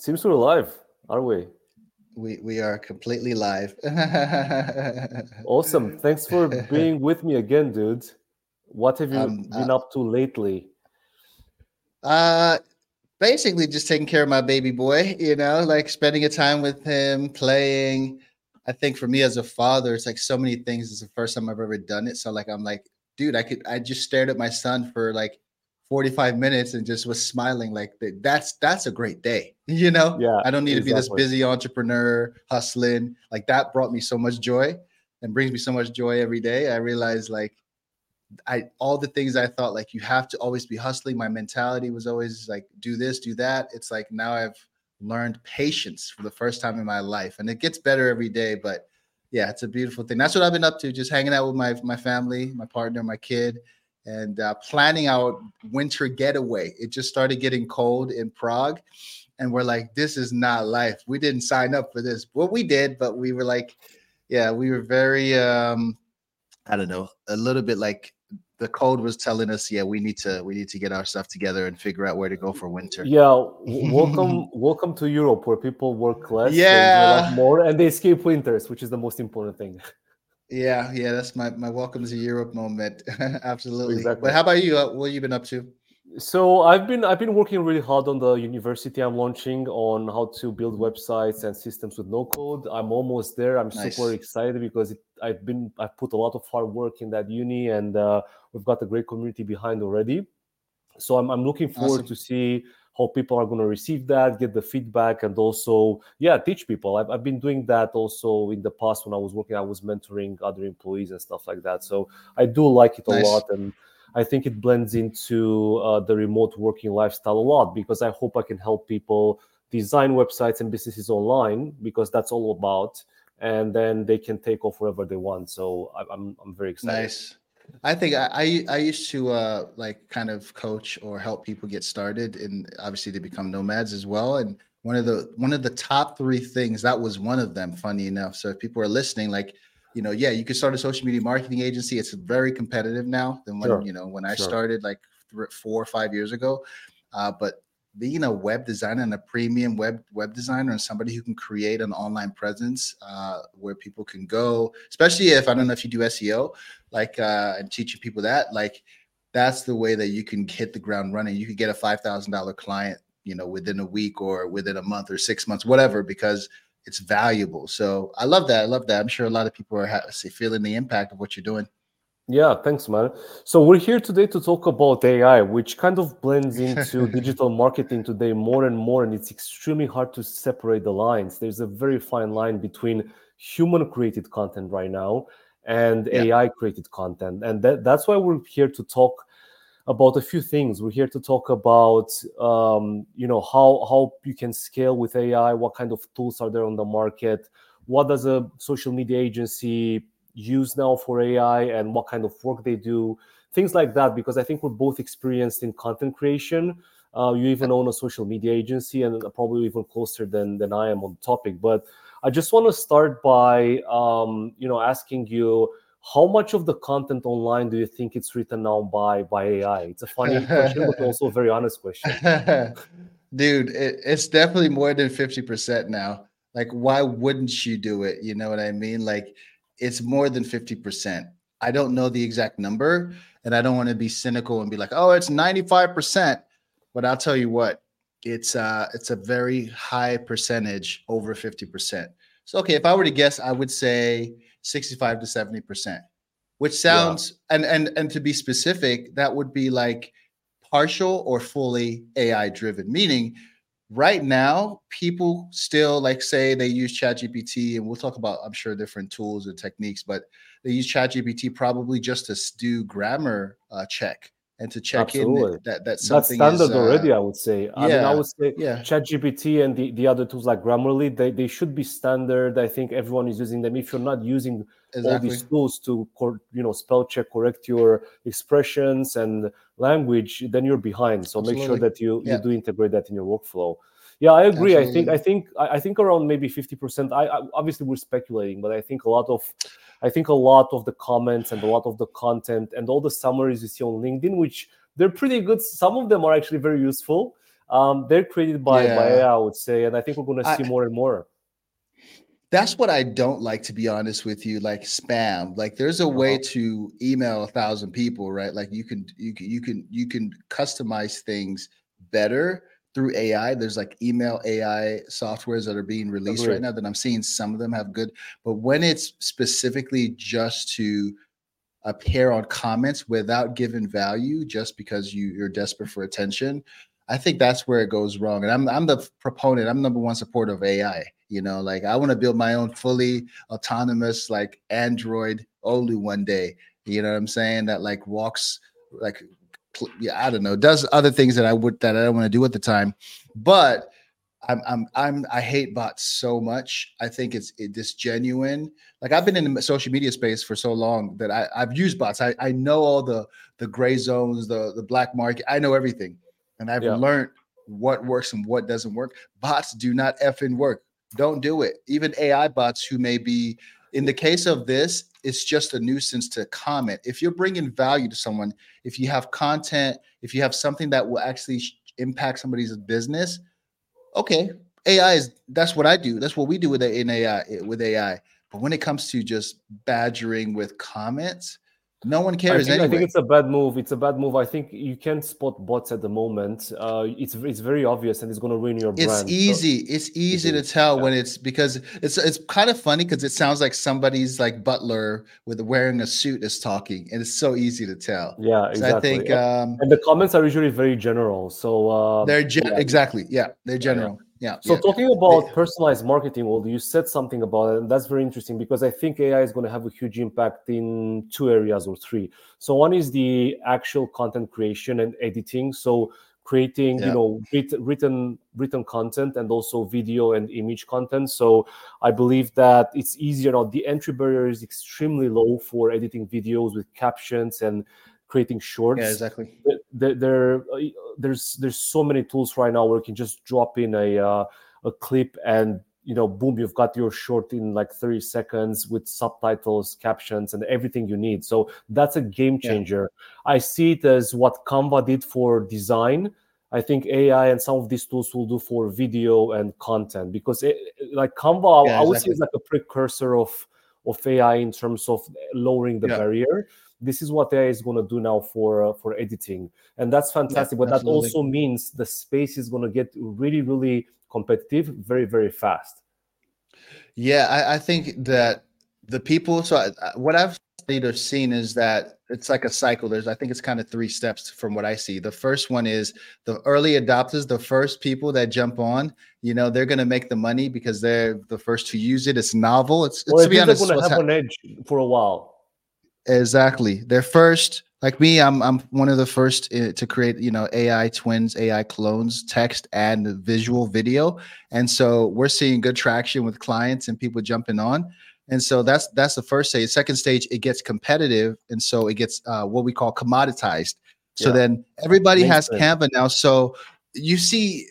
Seems we're live, are we? We we are completely live. awesome. Thanks for being with me again, dude. What have you um, been uh, up to lately? Uh basically just taking care of my baby boy, you know, like spending a time with him, playing. I think for me as a father, it's like so many things. It's the first time I've ever done it. So like I'm like, dude, I could I just stared at my son for like 45 minutes and just was smiling like that's that's a great day you know? Yeah i don't need exactly. to be this busy entrepreneur hustling like that brought me so much joy and brings me so much joy every day. I realized like i all the things i thought like you have to always be hustling my mentality was always like do this do that. It's like now i've learned patience for the first time in my life and it gets better every day but yeah it's a beautiful thing. That's what i've been up to just hanging out with my my family my partner my kid and uh, planning our winter getaway. It just started getting cold in Prague, and we're like, "This is not life. We didn't sign up for this." Well, we did, but we were like, "Yeah, we were very, um, I don't know, a little bit like." The code was telling us, yeah, we need to we need to get our stuff together and figure out where to go for winter. Yeah, welcome welcome to Europe where people work less, yeah, more, and they escape winters, which is the most important thing. Yeah, yeah, that's my my welcome to Europe moment. Absolutely. Exactly. But how about you? Uh, what have you been up to? So I've been I've been working really hard on the university I'm launching on how to build websites and systems with no code. I'm almost there. I'm nice. super excited because it, I've been I've put a lot of hard work in that uni and uh, we've got a great community behind already. So I'm I'm looking forward awesome. to see how people are going to receive that, get the feedback, and also, yeah, teach people. I've, I've been doing that also in the past when I was working, I was mentoring other employees and stuff like that. So I do like it nice. a lot. And I think it blends into uh, the remote working lifestyle a lot because I hope I can help people design websites and businesses online because that's all about. And then they can take off wherever they want. So I'm, I'm very excited. Nice. I think I, I, I used to uh, like kind of coach or help people get started, and obviously they become nomads as well. And one of the one of the top three things that was one of them. Funny enough, so if people are listening, like you know, yeah, you can start a social media marketing agency. It's very competitive now than when sure. you know when I sure. started like four or five years ago. Uh, but being a web designer and a premium web web designer and somebody who can create an online presence uh, where people can go, especially if I don't know if you do SEO, like uh, and teaching people that, like that's the way that you can hit the ground running. You could get a five thousand dollar client, you know, within a week or within a month or six months, whatever, because it's valuable. So I love that. I love that. I'm sure a lot of people are ha- feeling the impact of what you're doing. Yeah, thanks, man. So we're here today to talk about AI, which kind of blends into digital marketing today more and more, and it's extremely hard to separate the lines. There's a very fine line between human created content right now and yeah. AI created content, and that, that's why we're here to talk about a few things. We're here to talk about, um, you know, how how you can scale with AI, what kind of tools are there on the market, what does a social media agency use now for AI and what kind of work they do, things like that. Because I think we're both experienced in content creation. Uh, you even own a social media agency and probably even closer than than I am on the topic. But I just want to start by um, you know asking you how much of the content online do you think it's written now by by AI? It's a funny question, but also a very honest question. Dude, it, it's definitely more than 50% now. Like, why wouldn't you do it? You know what I mean? Like, it's more than 50%. I don't know the exact number, and I don't want to be cynical and be like, oh, it's 95%. But I'll tell you what, it's uh it's a very high percentage, over 50%. So okay, if I were to guess, I would say 65 to 70%, which sounds yeah. and and and to be specific, that would be like partial or fully AI driven, meaning right now people still like say they use ChatGPT, and we'll talk about i'm sure different tools and techniques but they use ChatGPT probably just to do grammar uh, check and to check Absolutely. in that, that something that's standard is, uh, already i would say i yeah, mean i would say yeah. ChatGPT and the, the other tools like grammarly they, they should be standard i think everyone is using them if you're not using exactly. all these tools to you know spell check correct your expressions and language then you're behind so Absolutely. make sure that you yeah. you do integrate that in your workflow yeah i agree Absolutely. i think i think i think around maybe 50% I, I obviously we're speculating but i think a lot of i think a lot of the comments and a lot of the content and all the summaries you see on linkedin which they're pretty good some of them are actually very useful Um, they're created by, yeah. by AI, I would say, and I think we're going to see I, more and more. That's what I don't like, to be honest with you. Like spam. Like there's a uh-huh. way to email a thousand people, right? Like you can you can you can you can customize things better through AI. There's like email AI softwares that are being released Agreed. right now that I'm seeing some of them have good, but when it's specifically just to appear on comments without giving value just because you, you're desperate for attention, I think that's where it goes wrong. And I'm I'm the proponent, I'm number one supporter of AI. You know, like I want to build my own fully autonomous like Android Olu one day. You know what I'm saying? That like walks like yeah, I don't know, does other things that I would that I don't want to do at the time. But I'm I'm I'm I hate bots so much. I think it's it, this genuine. Like I've been in the social media space for so long that I, I've used bots. I, I know all the the gray zones, the the black market. I know everything, and I've yeah. learned what works and what doesn't work. Bots do not effing work. Don't do it. Even AI bots who may be in the case of this, it's just a nuisance to comment. If you're bringing value to someone, if you have content, if you have something that will actually impact somebody's business, okay, AI is that's what I do. That's what we do with AI with AI. But when it comes to just badgering with comments, no one cares I think, anyway. I think it's a bad move. It's a bad move. I think you can't spot bots at the moment. Uh, it's it's very obvious and it's going to ruin your brand. It's easy. So, it's easy to tell yeah. when it's because it's it's kind of funny because it sounds like somebody's like butler with wearing a suit is talking, and it's so easy to tell. Yeah, exactly. So I think um, and the comments are usually very general. So uh, they're yeah. exactly yeah they're general. Yeah. Yeah. So yeah. talking about personalized marketing, well, you said something about it, and that's very interesting because I think AI is going to have a huge impact in two areas or three. So one is the actual content creation and editing. So creating, yeah. you know, written written content and also video and image content. So I believe that it's easier now. The entry barrier is extremely low for editing videos with captions and creating shorts. Yeah, exactly. There, there, uh, there's there's so many tools right now where you can just drop in a uh, a clip and you know boom you've got your short in like 30 seconds with subtitles captions and everything you need so that's a game changer yeah. i see it as what canva did for design i think ai and some of these tools will do for video and content because it, like canva yeah, i would exactly. say is like a precursor of of ai in terms of lowering the yeah. barrier this is what AI is going to do now for uh, for editing, and that's fantastic. Yeah, but absolutely. that also means the space is going to get really, really competitive, very, very fast. Yeah, I, I think that the people. So I, what I've either seen is that it's like a cycle. There's, I think it's kind of three steps from what I see. The first one is the early adopters, the first people that jump on, you know, they're going to make the money because they're the first to use it. It's novel. It's, well, to be honest, going to have ha- an edge for a while. Exactly. They're first. Like me, I'm I'm one of the first eh, to create, you know, AI twins, AI clones, text and visual video. And so we're seeing good traction with clients and people jumping on. And so that's that's the first stage. Second stage, it gets competitive, and so it gets uh, what we call commoditized. So yeah. then everybody has sense. Canva now. So you see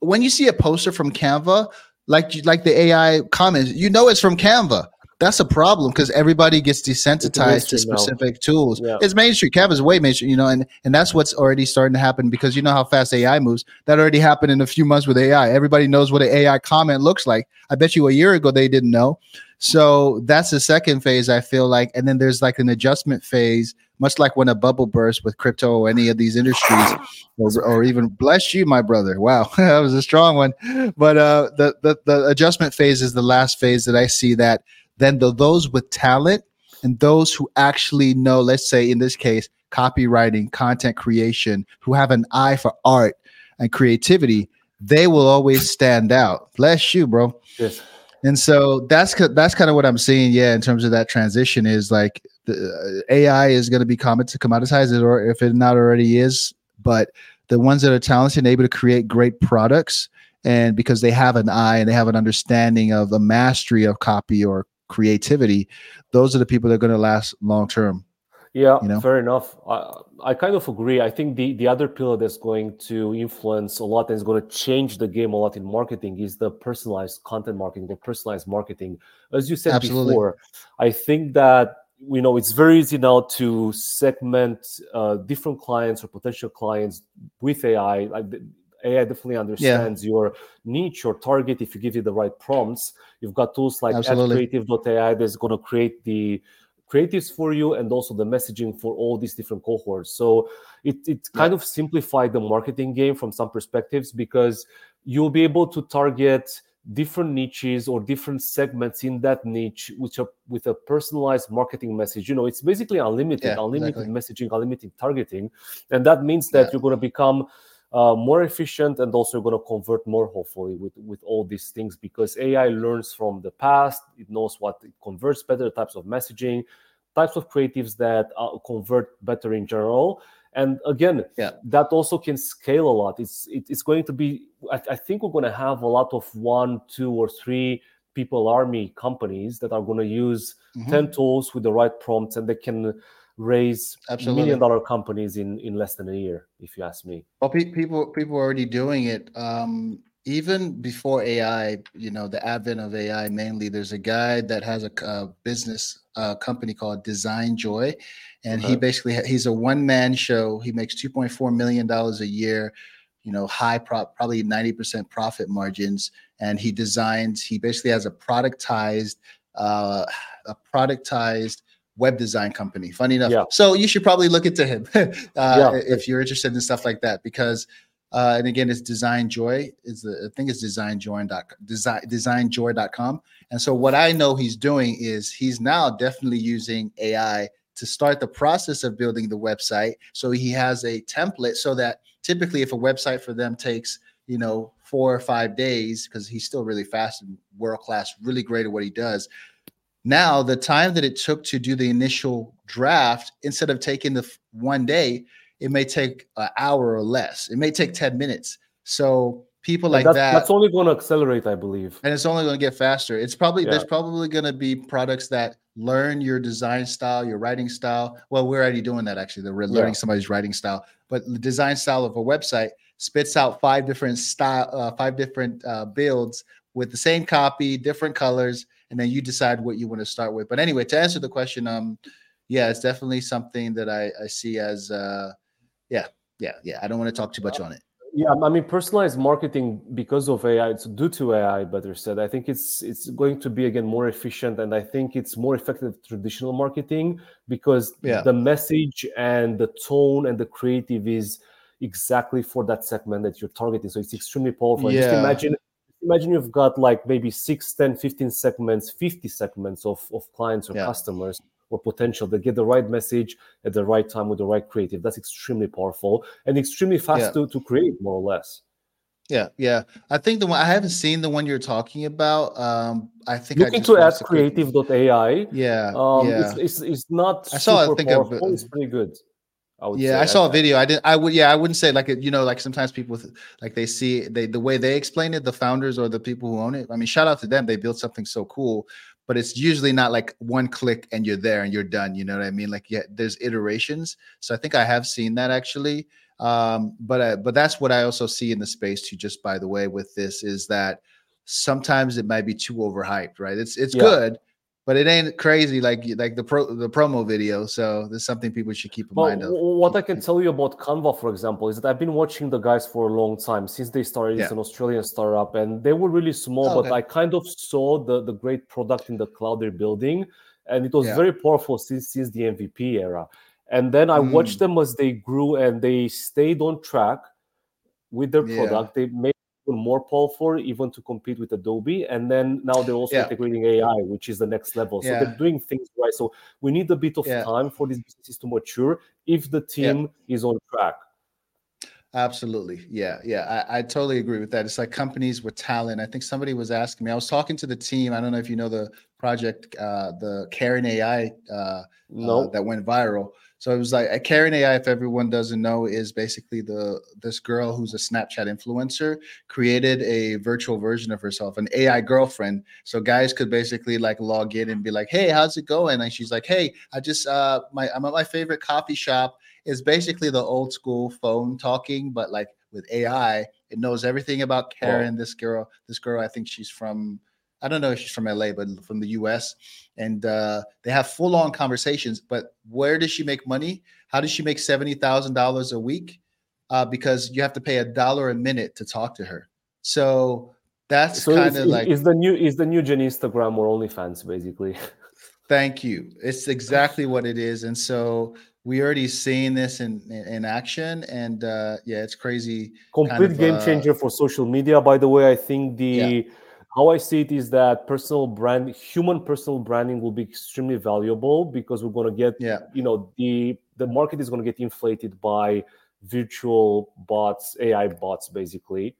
when you see a poster from Canva, like like the AI comments, you know it's from Canva that's a problem because everybody gets desensitized to specific now. tools. Yeah. It's mainstream. Canva's way mainstream, you know, and and that's what's already starting to happen because you know how fast AI moves. That already happened in a few months with AI. Everybody knows what an AI comment looks like. I bet you a year ago they didn't know. So that's the second phase. I feel like, and then there's like an adjustment phase, much like when a bubble bursts with crypto or any of these industries, or, or even bless you, my brother. Wow, that was a strong one. But uh, the, the the adjustment phase is the last phase that I see that then the, those with talent and those who actually know, let's say in this case, copywriting, content creation, who have an eye for art and creativity, they will always stand out. Bless you, bro. Yes. And so that's that's kind of what I'm seeing. Yeah, in terms of that transition is like the uh, AI is going to be common to commoditize it, or if it not already is. But the ones that are talented and able to create great products, and because they have an eye and they have an understanding of the mastery of copy or creativity, those are the people that are going to last long term. Yeah, you know? fair enough. I, I kind of agree. I think the, the other pillar that's going to influence a lot and is going to change the game a lot in marketing is the personalized content marketing, the personalized marketing. As you said Absolutely. before, I think that you know it's very easy now to segment uh, different clients or potential clients with AI. Like AI definitely understands yeah. your niche, your target. If you give it the right prompts, you've got tools like creative.ai that's going to create the creatives for you and also the messaging for all these different cohorts. So it, it kind yeah. of simplified the marketing game from some perspectives because you'll be able to target different niches or different segments in that niche which are with a personalized marketing message you know it's basically unlimited yeah, unlimited exactly. messaging unlimited targeting and that means that yeah. you're going to become uh, more efficient and also going to convert more hopefully with with all these things because ai learns from the past it knows what it converts better types of messaging types of creatives that uh, convert better in general and again yeah. that also can scale a lot it's it, it's going to be I, I think we're going to have a lot of one two or three people army companies that are going to use mm-hmm. 10 tools with the right prompts and they can raise Absolutely. million dollar companies in in less than a year if you ask me well pe- people people are already doing it um even before AI, you know, the advent of AI, mainly, there's a guy that has a, a business uh, company called Design Joy, and he basically he's a one man show. He makes 2.4 million dollars a year, you know, high prop, probably 90% profit margins, and he designs. He basically has a productized, uh, a productized web design company. Funny enough, yeah. so you should probably look into him uh, yeah. if you're interested in stuff like that because uh, and again, it's Design Joy. Is the I think it's designjoy.com, design designjoy.com. And so what I know he's doing is he's now definitely using AI to start the process of building the website. So he has a template so that typically if a website for them takes, you know, four or five days, because he's still really fast and world class, really great at what he does. Now, the time that it took to do the initial draft, instead of taking the one day, it may take an hour or less. It may take 10 minutes. So people like that's, that that's only going to accelerate, I believe. And it's only going to get faster. It's probably yeah. there's probably going to be products that learn your design style, your writing style. Well, we're already doing that actually. They're learning yeah. somebody's writing style, but the design style of a website spits out five different style, uh, five different uh, builds with the same copy, different colors, and then you decide what you want to start with. But anyway, to answer the question, um, yeah, it's definitely something that I, I see as uh, yeah, yeah, yeah. I don't want to talk too much on it. Yeah, I mean, personalized marketing because of AI, it's due to AI. Better said, I think it's it's going to be again more efficient, and I think it's more effective traditional marketing because yeah. the message and the tone and the creative is exactly for that segment that you're targeting. So it's extremely powerful. Yeah. Just imagine imagine you've got like maybe 6 10 15 segments 50 segments of, of clients or yeah. customers or potential that get the right message at the right time with the right creative. That's extremely powerful and extremely fast yeah. to, to create, more or less. Yeah, yeah. I think the one I haven't seen the one you're talking about. Um, I think looking to add creative.ai. Yeah, um, yeah. It's, it's, it's not. I saw. I think powerful. it's pretty good. I yeah, I saw a video. I didn't. I would. Yeah, I wouldn't say like you know, like sometimes people like they see they the way they explain it, the founders or the people who own it. I mean, shout out to them. They built something so cool but it's usually not like one click and you're there and you're done. You know what I mean? Like, yeah, there's iterations. So I think I have seen that actually. Um, but uh, but that's what I also see in the space too. Just by the way, with this is that sometimes it might be too overhyped, right? It's it's yeah. good, but it ain't crazy like like the pro the promo video. So there's something people should keep in well, mind of. What I can tell you about Canva, for example, is that I've been watching the guys for a long time since they started. Yeah. It's an Australian startup, and they were really small, oh, but I kind of saw the the great product in the cloud they're building, and it was yeah. very powerful since since the MVP era. And then I mm. watched them as they grew and they stayed on track with their product. Yeah. They made more powerful even to compete with Adobe. And then now they're also yeah. integrating AI, which is the next level. So yeah. they're doing things right. So we need a bit of yeah. time for these businesses to mature if the team is on track. Absolutely. Yeah. Yeah. I, I, totally agree with that. It's like companies with talent. I think somebody was asking me, I was talking to the team. I don't know if you know the project, uh, the Caryn AI uh, nope. uh, that went viral. So it was like a Caryn AI, if everyone doesn't know, is basically the this girl who's a Snapchat influencer created a virtual version of herself, an AI girlfriend. So guys could basically like log in and be like, "Hey, how's it going?" And she's like, "Hey, I just uh my I'm at my favorite coffee shop." It's basically the old school phone talking, but like with AI, it knows everything about Caryn. This girl, this girl, I think she's from I don't know if she's from LA, but from the US. And uh, they have full on conversations. But where does she make money? How does she make $70,000 a week? uh, because you have to pay a dollar a minute to talk to her. So that's So kind of like is the new is the new Gen Instagram or OnlyFans basically. Thank you. It's exactly what it is, and so we already seen this in in, action, and uh, yeah, it's crazy. Complete of, game uh, changer for social media. By the way, I think the Yeah. How I see it is that personal brand, human personal branding will be extremely valuable because we're going to get Yeah, you know the the market is going to get inflated by virtual bots ai bots basically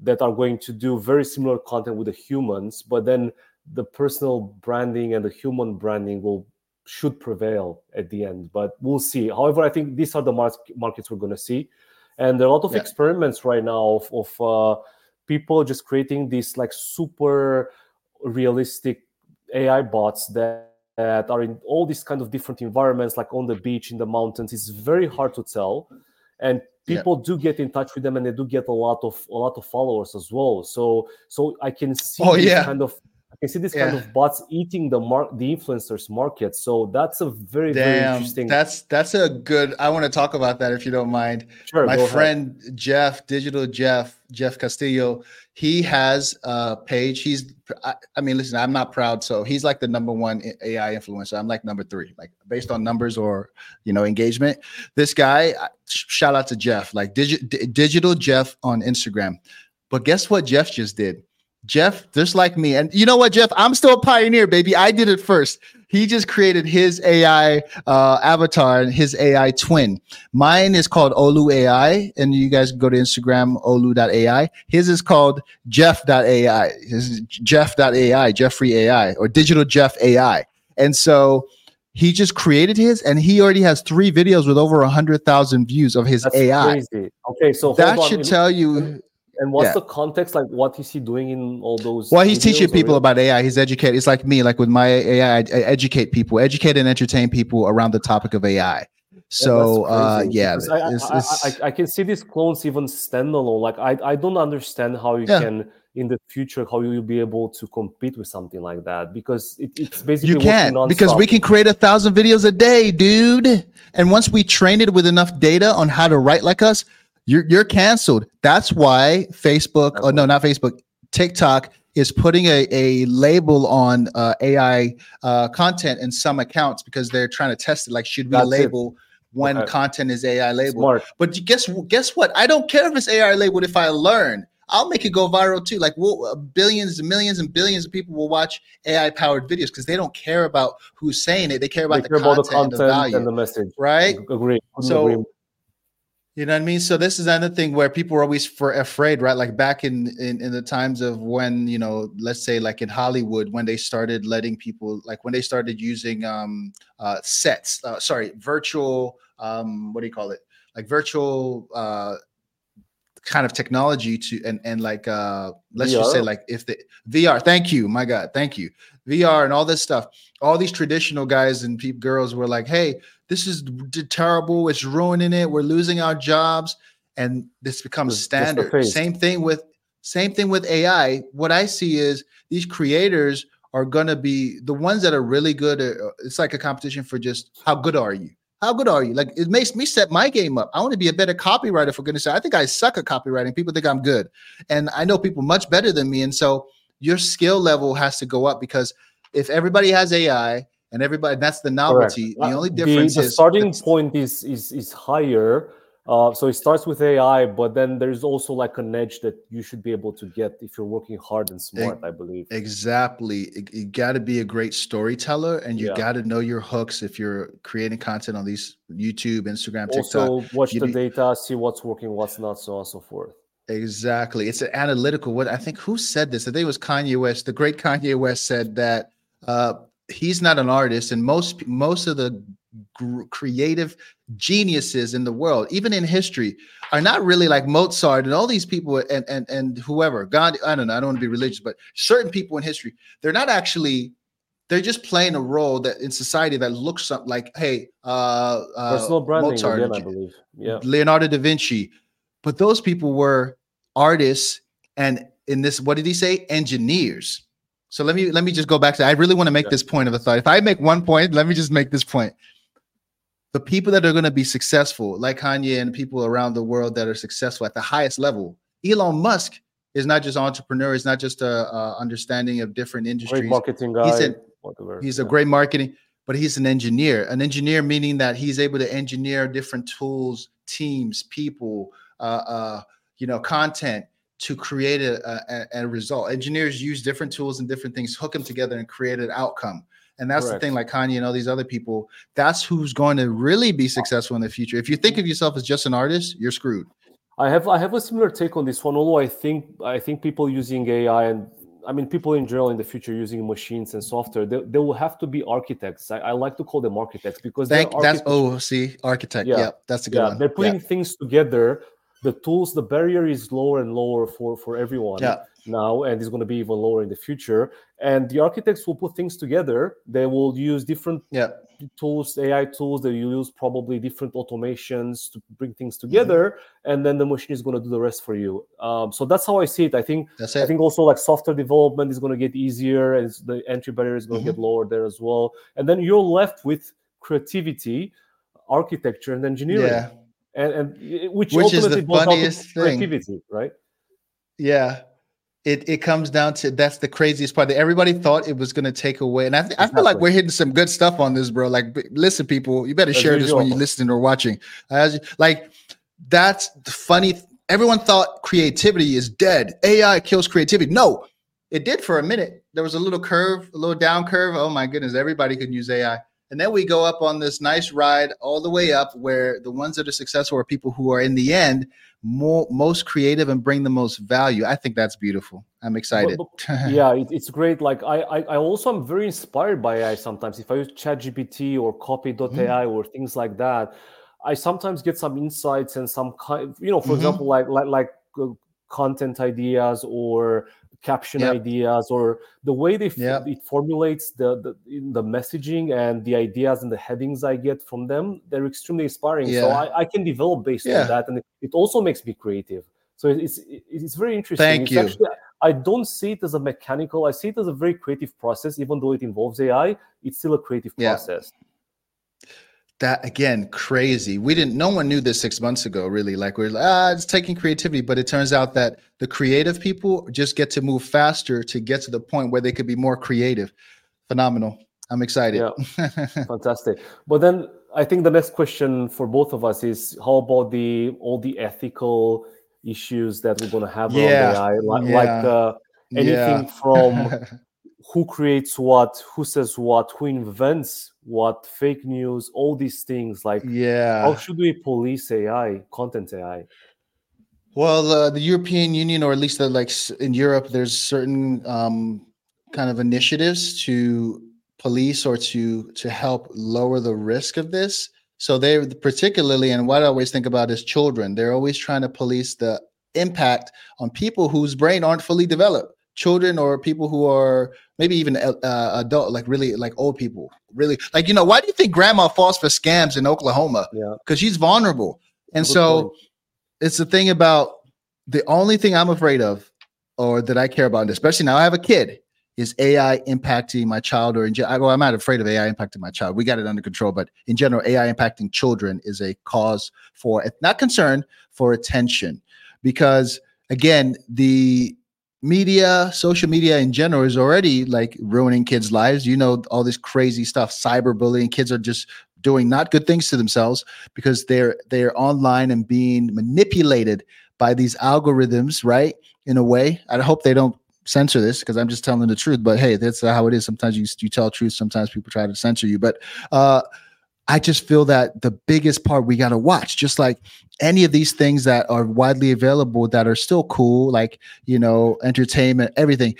that are going to do very similar content with the humans but then the personal branding and the human branding will should prevail at the end but we'll see. However i think these are the mar- markets we're going to see. And there are a lot of Yeah. experiments right now of, of uh, people just creating these like super realistic ai bots that that are in all these kind of different environments, like on the beach, in the mountains. It's very hard to tell, and Yeah. people do get in touch with them, and they do get a lot of a lot of followers as well. So, so I can see Oh, yeah. kind of I can see this kind of bots eating the mar- the influencers market. So that's a very very damn, interesting. that's that's a good. I want to talk about that if you don't mind. sure, my go ahead. friend Jeff, digital Jeff, Jeff Castillo, he has a page. He's, I, I mean, listen, I'm not proud, so he's like the number one AI influencer. I'm like number three, like based on numbers or you know engagement. This guy, shout out to Jeff, like digi- di- digital Jeff on Instagram. But guess what Jeff just did? Jeff, just like me, and you know what, Jeff, I'm still a pioneer, baby. I did it first. He just created his AI uh, avatar and his AI twin. Mine is called Olu AI, and you guys can go to Instagram, olu.ai. His is called Jeff.ai. His is Jeff.ai, Jeffrey AI, or Digital Jeff AI. And so he just created his, and he already has three videos with over 100,000 views of his That's AI. crazy. Okay, so That on. should tell you. And what's yeah. the context? Like, what is he doing in all those? Well, he's teaching people about AI. He's educated. It's like me, like with my AI, I educate people, educate and entertain people around the topic of AI. So, uh, yeah, because I, I- it's- I, I, I can see these clones even standalone. Like I, I don't understand how you Yeah. can in the future how you will be able to compete with something like that because it, it's basically you can because we can create a thousand videos a day, dude. And once we train it with enough data on how to write like us, you're you're canceled. That's why Facebook, oh no, not Facebook, TikTok is putting a, a label on uh, AI uh, content in some accounts because they're trying to test it. Like, should we That's it. label when Okay. content is AI labeled? Smart. But guess guess what? I don't care if it's AI labeled. If I learn, I'll make it go viral too. Like we'll, uh, billions and millions and billions of people will watch AI powered videos because they don't care about who's saying it. They care about, They the, care about content the content and the value, and the message. right? Agree. So, agree. You know what I mean? So this is another thing where people are always for afraid, right? Like back in, in in the times of when you know, let's say like in Hollywood, when they started letting people, like when they started using um uh sets, uh, sorry, virtual um what do you call it? Like virtual uh kind of technology to and and like uh let's just say like if the VR, thank you, my God, thank you. VR and all this stuff. All these traditional guys and peop girls were like, hey, this is terrible. It's ruining it. We're losing our jobs, and this becomes standard. Same thing with same thing with AI. What I see is these creators are gonna be the ones that are really good. Uh, it's like a competition for just how good are you? How good are you? Like it makes me set my game up. I want to be a better copywriter for goodness sake. I think I suck at copywriting. People think I'm good, and I know people much better than me. And so your skill level has to go up because if everybody has AI and everybody that's the Correct. novelty. The Uh, only difference is the is starting point is is is higher. Uh, so it starts with AI, but then there's also like an edge that you should be able to get if you're working hard and smart. I believe. Exactly. You got to be a great storyteller and you Yeah. got to know your hooks if you're creating content on these YouTube, Instagram, TikTok. Also, watch You the do- data, see what's working, what's not, so on and so forth. Exactly. It's an analytical. What I think who said this? I think it was Kanye West. The great Kanye West said that uh, he's not an artist, and most most of the gr- creative geniuses in the world, even in history, are not really like Mozart and all these people and and and whoever. God, I don't know. I don't want to be religious, but certain people in history, they're not actually. They're just playing a role that in society that looks something like, hey, uh, uh, Mozart, again, I believe. Yeah. Leonardo da Vinci. But those people were artists and in this, what did he say? Engineers. So let me let me just go back to I really want to make Yeah. this point of a thought. If I make one point, let me just make this point. the people that are going to be successful, like Kanye and people around the world that are successful at the highest level. Elon Musk is not just entrepreneur; it's not just a, a understanding of different industries. Great marketing guy. He's, a, he's yeah. a great marketing, but he's an engineer. An engineer meaning that he's able to engineer different tools, teams, people, uh, uh, you know, content to create a, a, a, result. Engineers use different tools and different things, hook them together, and create an outcome. And that's Correct. the thing, like Kanye and all these other people, that's who's going to really be successful in the future. If you think of yourself as just an artist, you're screwed. I have I have a similar take on this one, although I think I think people using AI and I mean people in general in the future using machines and software, they, they will have to be architects. I, I like to call them architects because Thank, that's oh see architect. Yeah, yeah that's a good yeah, one. They're putting yeah. things together. The tools, the barrier is lower and lower for for everyone. Yeah now and it's going to be even lower in the future and the architects will put things together they will use different yeah. tools ai tools they use probably different automations to bring things together mm-hmm. and then the machine is going to do the rest for you um, so that's how i see it i think it. i think also like software development is going to get easier and the entry barrier is going mm-hmm. to get lower there as well and then you're left with creativity architecture and engineering yeah. And, and which, which is the funniest thing. creativity right? Yeah. It it comes down to that's the craziest part that everybody thought it was going to take away. And I, th- I feel like we're hitting some good stuff on this bro. Like listen people you better share this when you're listening or watching. As, like that's the funny everyone thought creativity is dead. Ai kills creativity. No it did for a minute. There was a little curve a little down curve. Oh my goodness everybody could use ai and then we go up on this nice ride all the way up where the ones that are successful are people who are in the end more most creative and bring the most value. I think that's beautiful. I'm excited. But, but, yeah, it, it's great. Like I, I, I also am very inspired by AI sometimes. If I use ChatGPT or Copy.ai mm. or things like that, I sometimes get some insights and some kind. You know, for mm-hmm. example, like like like uh, content ideas or caption yep. ideas or the way they yep. it formulates the, the the messaging and the ideas and the headings I get from them they're extremely inspiring yeah. so I, I can develop based yeah. on that and it also makes me creative so it's it's very interesting Thank it's you. Actually, I don't see it as a mechanical I see it as a very creative process even though it involves AI it's still a creative yeah. process that again crazy. We didn't no one knew this six months ago really. Like we're like ah it's taking creativity but it turns out that the creative people just get to move faster to get to the point where they could be more creative. Phenomenal. I'm excited. Yeah. Fantastic. But then i think the next question for both of us is how about the all the ethical issues that we're going to have yeah. around ai like, yeah. like uh, anything yeah. from who creates what, who says what, who invents what, fake news, all these things. Like, yeah, how should we police AI, content AI? Well, uh, the European Union, or at least the, like in Europe, there's certain um, kind of initiatives to police or to to help lower the risk of this. So they particularly, and what I always think about is children. They're always trying to police the impact on people whose brain aren't fully developed children or people who are maybe even uh, uh, adult, like really like old people, really like you know why do you think grandma falls for scams in Oklahoma? Yeah, because she's vulnerable, and Good so point. it's the thing about the only thing I'm afraid of, or that I care about, especially now I have a kid, is AI impacting my child or in general. Well, I'm not afraid of AI impacting my child. We got it under control, but in general, AI impacting children is a cause for not concern for attention, because again the media, social media in general is already like ruining kids' lives. You know, all this crazy stuff, cyberbullying. Kids are just doing not good things to themselves because they're they're online and being manipulated by these algorithms, right? In a way. I hope they don't censor this because I'm just telling the truth. But hey, that's how it is. Sometimes you you tell truth, sometimes people try to censor you. But uh I just feel that the biggest part we got to watch, just like any of these things that are widely available that are still cool, like, you know, entertainment, everything,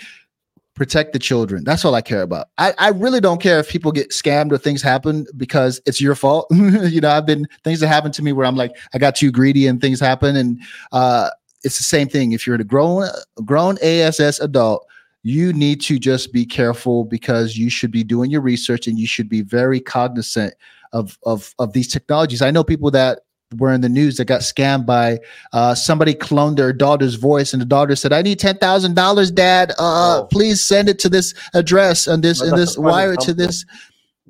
protect the children. That's all I care about. I, I really don't care if people get scammed or things happen because it's your fault. you know, I've been things that happen to me where I'm like, I got too greedy and things happen. And uh, it's the same thing. If you're a grown, grown ASS adult, you need to just be careful because you should be doing your research and you should be very cognizant of of of these technologies. I know people that were in the news that got scammed by uh, somebody cloned their daughter's voice, and the daughter said, "I need ten thousand dollars, Dad. Uh, oh. Please send it to this address and this and this wire to this."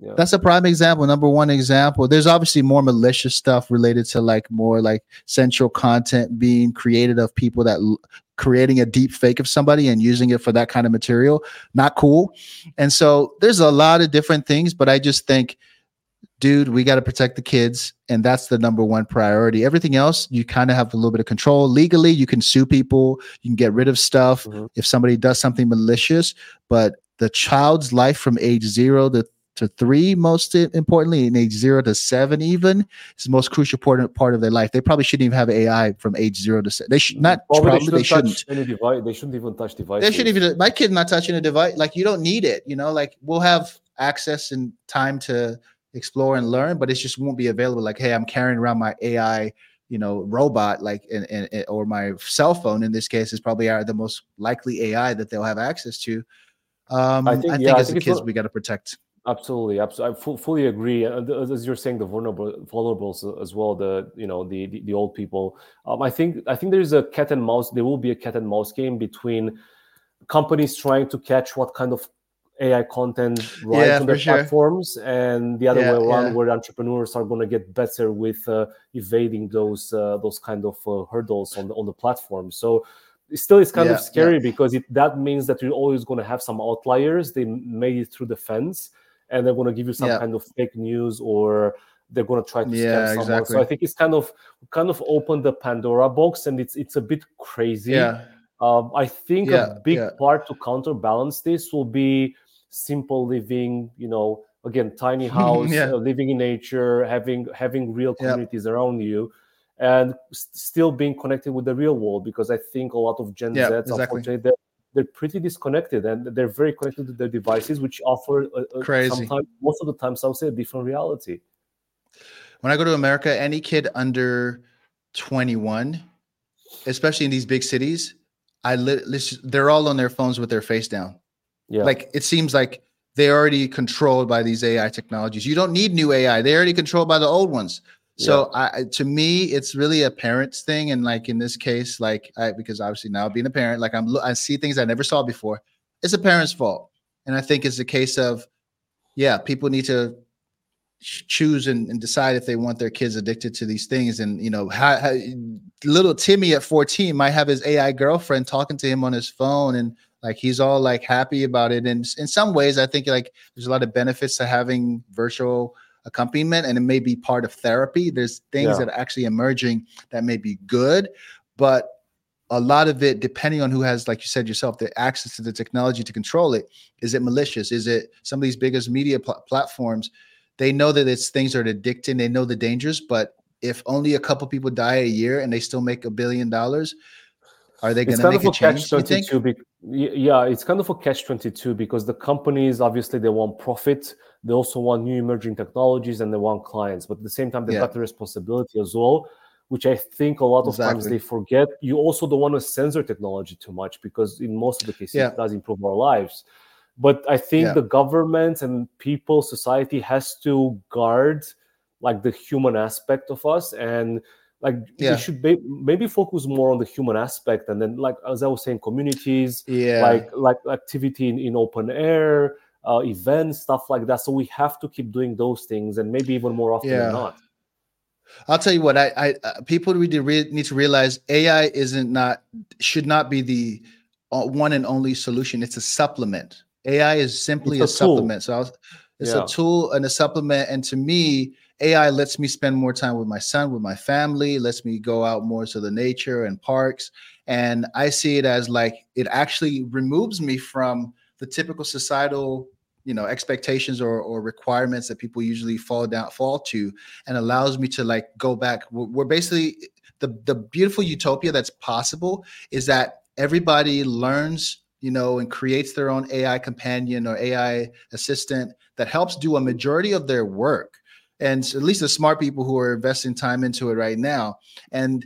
Yeah. That's a prime example, number one example. There's obviously more malicious stuff related to like more like central content being created of people that l- creating a deep fake of somebody and using it for that kind of material. Not cool. And so there's a lot of different things, but I just think, dude, we got to protect the kids. And that's the number one priority. Everything else, you kind of have a little bit of control. Legally, you can sue people, you can get rid of stuff mm-hmm. if somebody does something malicious. But the child's life from age zero to to three, most importantly, in age zero to seven, even is the most crucial part, part of their life. They probably shouldn't even have AI from age zero to seven. They should not. Probably, probably they, shouldn't. Any device. They shouldn't even touch devices. They shouldn't even. My kid's not touching a device. Like you don't need it. You know, like we'll have access and time to explore and learn, but it just won't be available. Like, hey, I'm carrying around my AI you know robot like in, in, or my cell phone in this case is probably our, the most likely ai that they'll have access to um, I think, I think yeah, as I think kids, we got to protect. Absolutely, absolutely. I f- fully agree. As you're saying, the vulnerable, vulnerables as well. The you know the the, the old people. Um, I think I think there's a cat and mouse. There will be a cat and mouse game between companies trying to catch what kind of AI content right yeah, on their sure. platforms, and the other yeah, way around, yeah. where entrepreneurs are going to get better with uh, evading those uh, those kind of uh, hurdles on the on the platform. So still it's kind yeah, of scary yeah. because it, that means that you're always going to have some outliers they made it through the fence and they're going to give you some yeah. kind of fake news or they're going to try to scam someone exactly. so i think it's kind of kind of opened the pandora box and it's it's a bit crazy yeah um, i think a big part to counterbalance this will be simple living you know again tiny house uh, living in nature having having real communities around you and still being connected with the real world because I think a lot of Gen yeah, Z, exactly. unfortunately, they're, they're pretty disconnected and they're very connected to their devices, which offer a, a, crazy. Sometimes, most of the times, I'll say a different reality. When I go to America, any kid under 21, especially in these big cities, I li- they're all on their phones with their face down. Yeah. Like it seems like they're already controlled by these AI technologies. You don't need new AI. They're already controlled by the old ones. So yeah. I to me, it's really a parent's thing, and like in this case, like I because obviously now being a parent, like I'm I see things I never saw before. It's a parent's fault, and I think it's a case of, yeah, people need to choose and, and, decide if they want their kids addicted to these things. And you know, how, how, little Timmy at 14 might have his AI girlfriend talking to him on his phone, and like he's all like happy about it. And in some ways, I think like there's a lot of benefits to having virtual accompaniment and it may be part of therapy. There's things yeah. that are actually emerging that may be good, but a lot of it, depending on who has, like you said yourself, the access to the technology to control it, is it malicious? Is it some of these biggest media pl- platforms? They know that it's things that are addicting. They know the dangers, but if only a couple people die a year and they still make a billion dollars, are they going to make a, change? Catch 22 be- yeah, it's kind of a catch 22 because the companies obviously they want profit they also want new emerging technologies and they want clients, but at the same time, they've yeah. got the responsibility as well, which I think a lot of exactly. times they forget. You also don't want to censor technology too much because in most of the cases, yeah. it does improve our lives. But I think yeah. the government and people, society has to guard like the human aspect of us and like yeah. we should be, maybe focus more on the human aspect and then like as i was saying communities yeah like like activity in, in open air uh, events, stuff like that. So we have to keep doing those things, and maybe even more often yeah. than not. I'll tell you what. I, I uh, people to re- need to realize AI isn't not should not be the uh, one and only solution. It's a supplement. AI is simply it's a, a supplement. So was, it's yeah. a tool and a supplement. And to me, AI lets me spend more time with my son, with my family, lets me go out more to the nature and parks. And I see it as like it actually removes me from the typical societal you know expectations or, or requirements that people usually fall down fall to and allows me to like go back we're, we're basically the the beautiful utopia that's possible is that everybody learns you know and creates their own ai companion or ai assistant that helps do a majority of their work and at least the smart people who are investing time into it right now. And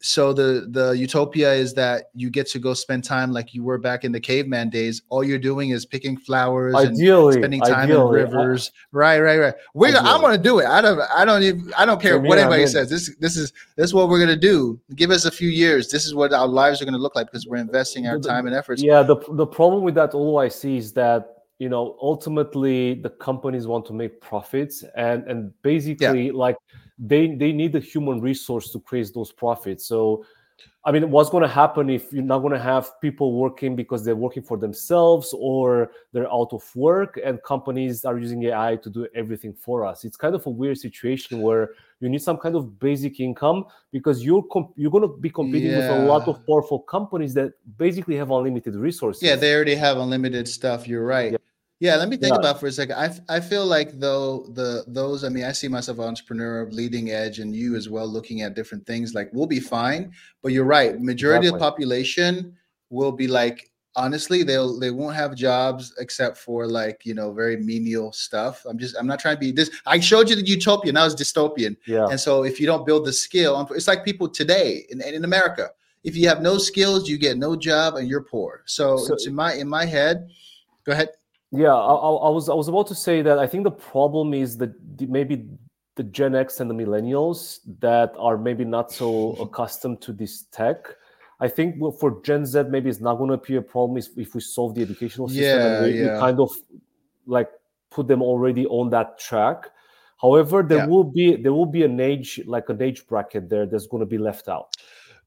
so the the utopia is that you get to go spend time like you were back in the caveman days. All you're doing is picking flowers ideally, and spending time ideally, in rivers. I, right right right. We're ideally. i'm gonna do it. I don't i don't even i don't care what anybody says. This this is this is what we're gonna do. Give us a few years. This is what our lives are gonna look like because we're investing our time and efforts. yeah the, the problem with that all i see is that you know ultimately the companies want to make profits and and basically yeah. like they they need the human resource to create those profits so I mean, what's going to happen if you're not going to have people working because they're working for themselves or they're out of work and companies are using AI to do everything for us? It's kind of a weird situation where you need some kind of basic income because you're comp- you're going to be competing yeah. with a lot of powerful companies that basically have unlimited resources. Yeah, they already have unlimited stuff. You're right. Yeah. Yeah, let me think yeah. about for a second. I, I feel like though the those I mean I see myself entrepreneur, leading edge, and you as well looking at different things. Like we'll be fine, but you're right. Majority exactly. of the population will be like honestly they'll they won't have jobs except for like you know very menial stuff. I'm just I'm not trying to be this. I showed you the utopia. Now it's dystopian. Yeah. And so if you don't build the skill, um, it's like people today in in America. If you have no skills, you get no job and you're poor. So, so it's in my in my head. Go ahead. Yeah, I, I, was I was about to say that I think the problem is that maybe the Gen X and the millennials that are maybe not so accustomed to this tech. I think for Gen Z, maybe it's not going to be a problem if, if we solve the educational system yeah, and we, yeah. we, kind of like put them already on that track. However, there yeah. will be there will be an age like an age bracket there that's going to be left out.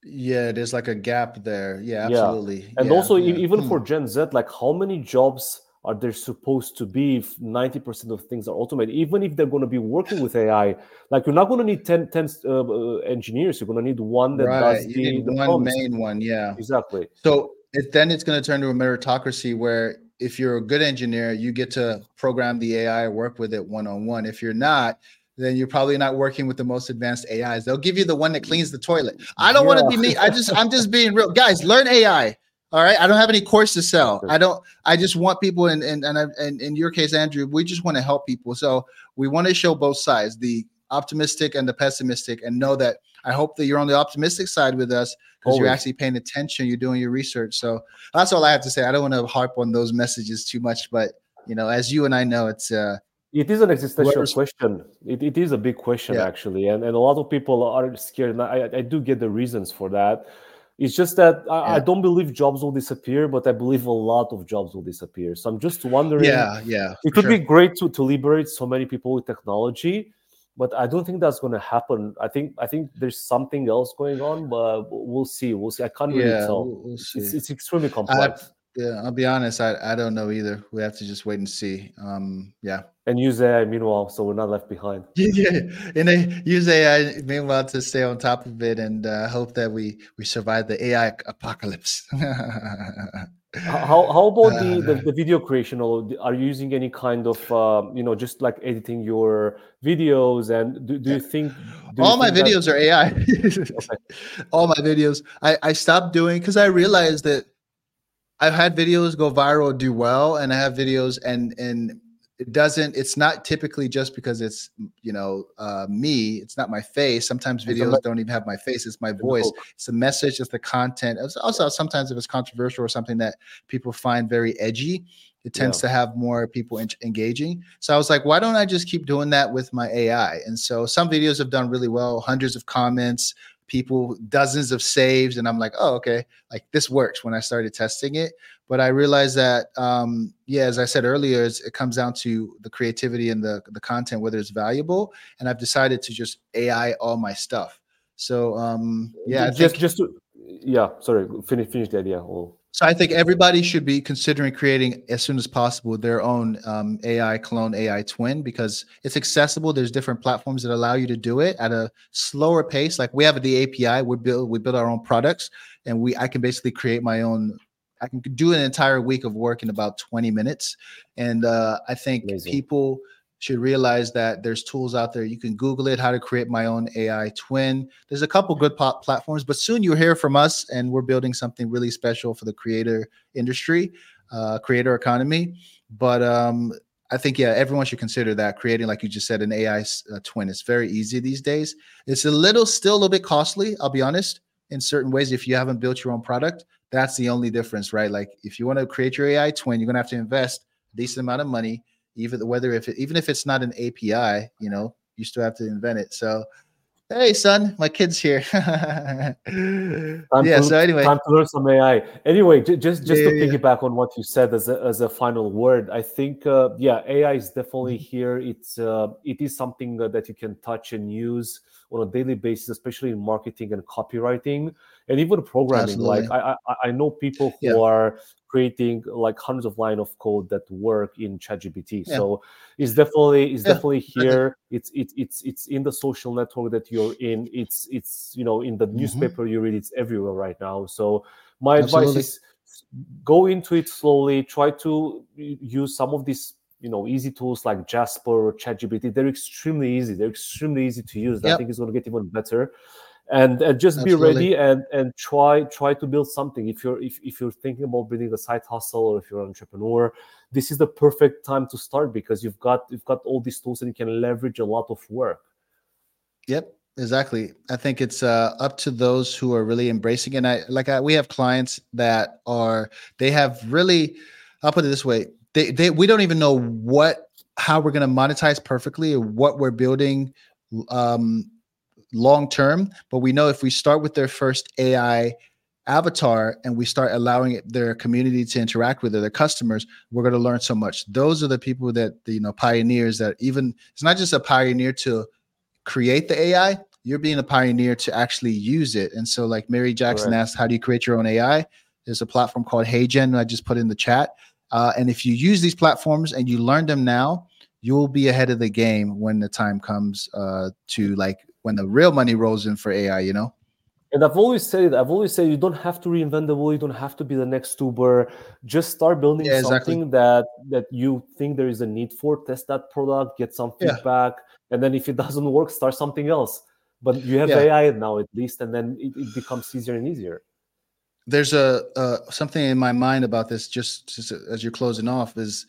Yeah, there's like a gap there. Yeah, absolutely. And also, even hmm. for Gen Z, like how many jobs are there supposed to be if 90% of things are automated even if they're going to be working with ai like you're not going to need 10, 10 uh, engineers you're going to need one that right. does the, the one main one yeah exactly so it, then it's going to turn to a meritocracy where if you're a good engineer you get to program the ai work with it one-on-one if you're not then you're probably not working with the most advanced AIs. They'll give you the one that cleans the toilet. I don't yeah. want to be me. I just I'm just being real. Guys, learn AI. All right. I don't have any course to sell. I don't, I just want people and and and in your case, Andrew, we just want to help people. So we want to show both sides, the optimistic and the pessimistic, and know that I hope that you're on the optimistic side with us because you're actually paying attention, you're doing your research. So that's all I have to say. I don't want to harp on those messages too much, but you know, as you and I know, it's uh it is an existential question. It, it is a big question yeah. actually, and, and a lot of people are scared. And I, I do get the reasons for that. It's just that I, yeah. I, don't believe jobs will disappear, but I believe a lot of jobs will disappear. So I'm just wondering. Yeah, yeah. It could sure. be great to, to liberate so many people with technology, but I don't think that's going to happen. I think I think there's something else going on, but we'll see. We'll see. I can't really yeah, tell. We'll it's, it's, extremely complex. Yeah, I'll be honest. I, I don't know either. We have to just wait and see. Um, yeah. And use AI meanwhile, so we're not left behind. Yeah, and they use AI meanwhile to stay on top of it and uh, hope that we we survive the AI apocalypse. how how about the, the, the video creation? Or are you using any kind of uh, you know just like editing your videos? And do, do you think do all you my think videos that... are AI? okay. All my videos. I I stopped doing because I realized that I've had videos go viral, do well, and I have videos and and it doesn't. It's not typically just because it's you know uh, me. It's not my face. Sometimes videos don't even have my face. It's my voice. It's the message. It's the content. It's also sometimes if it's controversial or something that people find very edgy, it tends yeah. to have more people en- engaging. So I was like, why don't I just keep doing that with my AI? And so some videos have done really well, hundreds of comments, people dozens of saves and i'm like oh okay like this works when i started testing it but i realized that um yeah as i said earlier it comes down to the creativity and the the content whether it's valuable and i've decided to just ai all my stuff so um yeah just think, just to, yeah sorry finish finish the idea oh. So I think everybody should be considering creating as soon as possible their own um, AI clone, AI twin, because it's accessible. There's different platforms that allow you to do it at a slower pace. Like we have the API, we build we build our own products, and we I can basically create my own. I can do an entire week of work in about 20 minutes, and uh, I think Amazing. people should realize that there's tools out there. You can Google it, how to create my own AI twin. There's a couple good platforms, but soon you'll hear from us, and we're building something really special for the creator industry, uh, creator economy. But um, I think yeah, everyone should consider that creating, like you just said, an AI uh, twin. It's very easy these days. It's a little, still a little bit costly. I'll be honest. In certain ways, if you haven't built your own product, that's the only difference, right? Like if you want to create your AI twin, you're gonna have to invest a decent amount of money even whether if it, even if it's not an API, you know, you still have to invent it. So Hey, son, my kid's here. Yeah. to, So anyway, time to learn some AI. Anyway, ju- just just Yeah, to yeah, piggyback on what you said as a, as a final word, I think uh, yeah, AI is definitely Mm-hmm. here. It's uh, it is something uh, that you can touch and use on a daily basis, especially in marketing and copywriting, and even programming. Like I I, I know people who Yeah. are creating like hundreds of line of code that work in ChatGPT. Yeah. So it's definitely it's Yeah, definitely here. It's it's it's it's in the social network that you're in. It's it's you know in the Mhm. newspaper you read. It's everywhere right now. So my advice is go into it slowly. Try to use some of these you know easy tools like Jasper or ChatGPT. They're extremely easy. They're extremely easy to use. I think it's going to get even better. And, and just be ready and and try try to build something if you're if, if you're thinking about building a side hustle or if you're an entrepreneur this is the perfect time to start because you've got you've got all these tools and you can leverage a lot of work Yep, exactly. I think it's uh, up to those who are really embracing it. And I like I, we have clients that are they have really. I'll put it this way: they they we don't even know what how we're going to monetize perfectly or what we're building um, long term. But we know if we start with their first AI avatar and we start allowing it, their community to interact with it, their customers, we're going to learn so much. Those are the people that you know pioneers that even it's not just a pioneer to create the AI, you're being a pioneer to actually use it. And so, like Mary Jackson Correct. asked, how do you create your own AI? There's a platform called HeyGen I just put in the chat. Uh, and if you use these platforms and you learn them now, you'll be ahead of the game when the time comes uh, to like when the real money rolls in for AI. You know? and i've always said it, i've always said you don't have to reinvent the wheel you don't have to be the next uber just start building Yeah, exactly. something that that you think there is a need for test that product get some Yeah. feedback and then if it doesn't work start something else but you have Yeah. ai now at least and then it, it becomes easier and easier there's a uh, something in my mind about this just, just as you're closing off is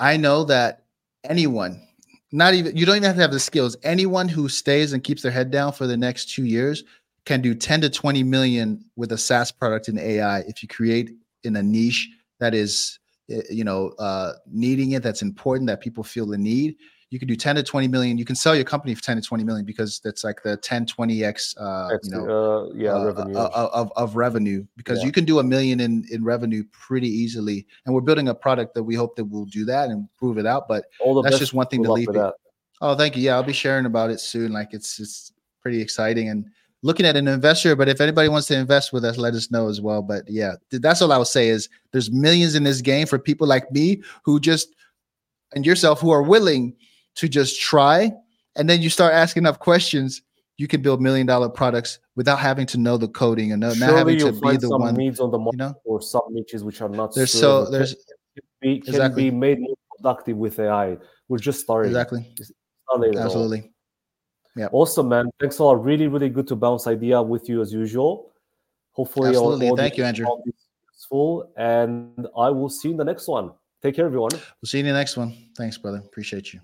i know that anyone not even you don't even have to have the skills. Anyone who stays and keeps their head down for the next two years can do 10 to 20 million with a saas product in ai if you create in a niche that is eh, you know uh, needing it that's important that people feel the need you can do 10 to 20 million you can sell your company for 10 to 20 million because that's like the 10 20x uh, you know uh, yeah uh, revenue uh, uh, of, of revenue because Yeah. you can do a million in, in revenue pretty easily. And we're building a product that we hope that we'll do that and prove it out. But all the that's just one thing to leave it. oh, thank you. Yeah, I'll be sharing about it soon. Like it's it's pretty exciting and looking at an investor. But if anybody wants to invest with us, let us know as well. But yeah, that's all I would say is there's millions in this game for people like me who just and yourself who are willing to just try and then you start asking enough questions you can build million dollar products without having to know the coding and not Surely having to be find the some one needs on the market you know or some niches which are not there's so there's can be, can Exactly. be made more productive with AI. We're just starting. exactly absolutely not late at all. absolutely Awesome, man. Thanks a lot. Really, really good to bounce idea with you as usual. Hopefully, Absolutely. Thank you, Andrew. useful, and I will see you in the next one. Take care, everyone. we'll see you in the next one thanks brother appreciate you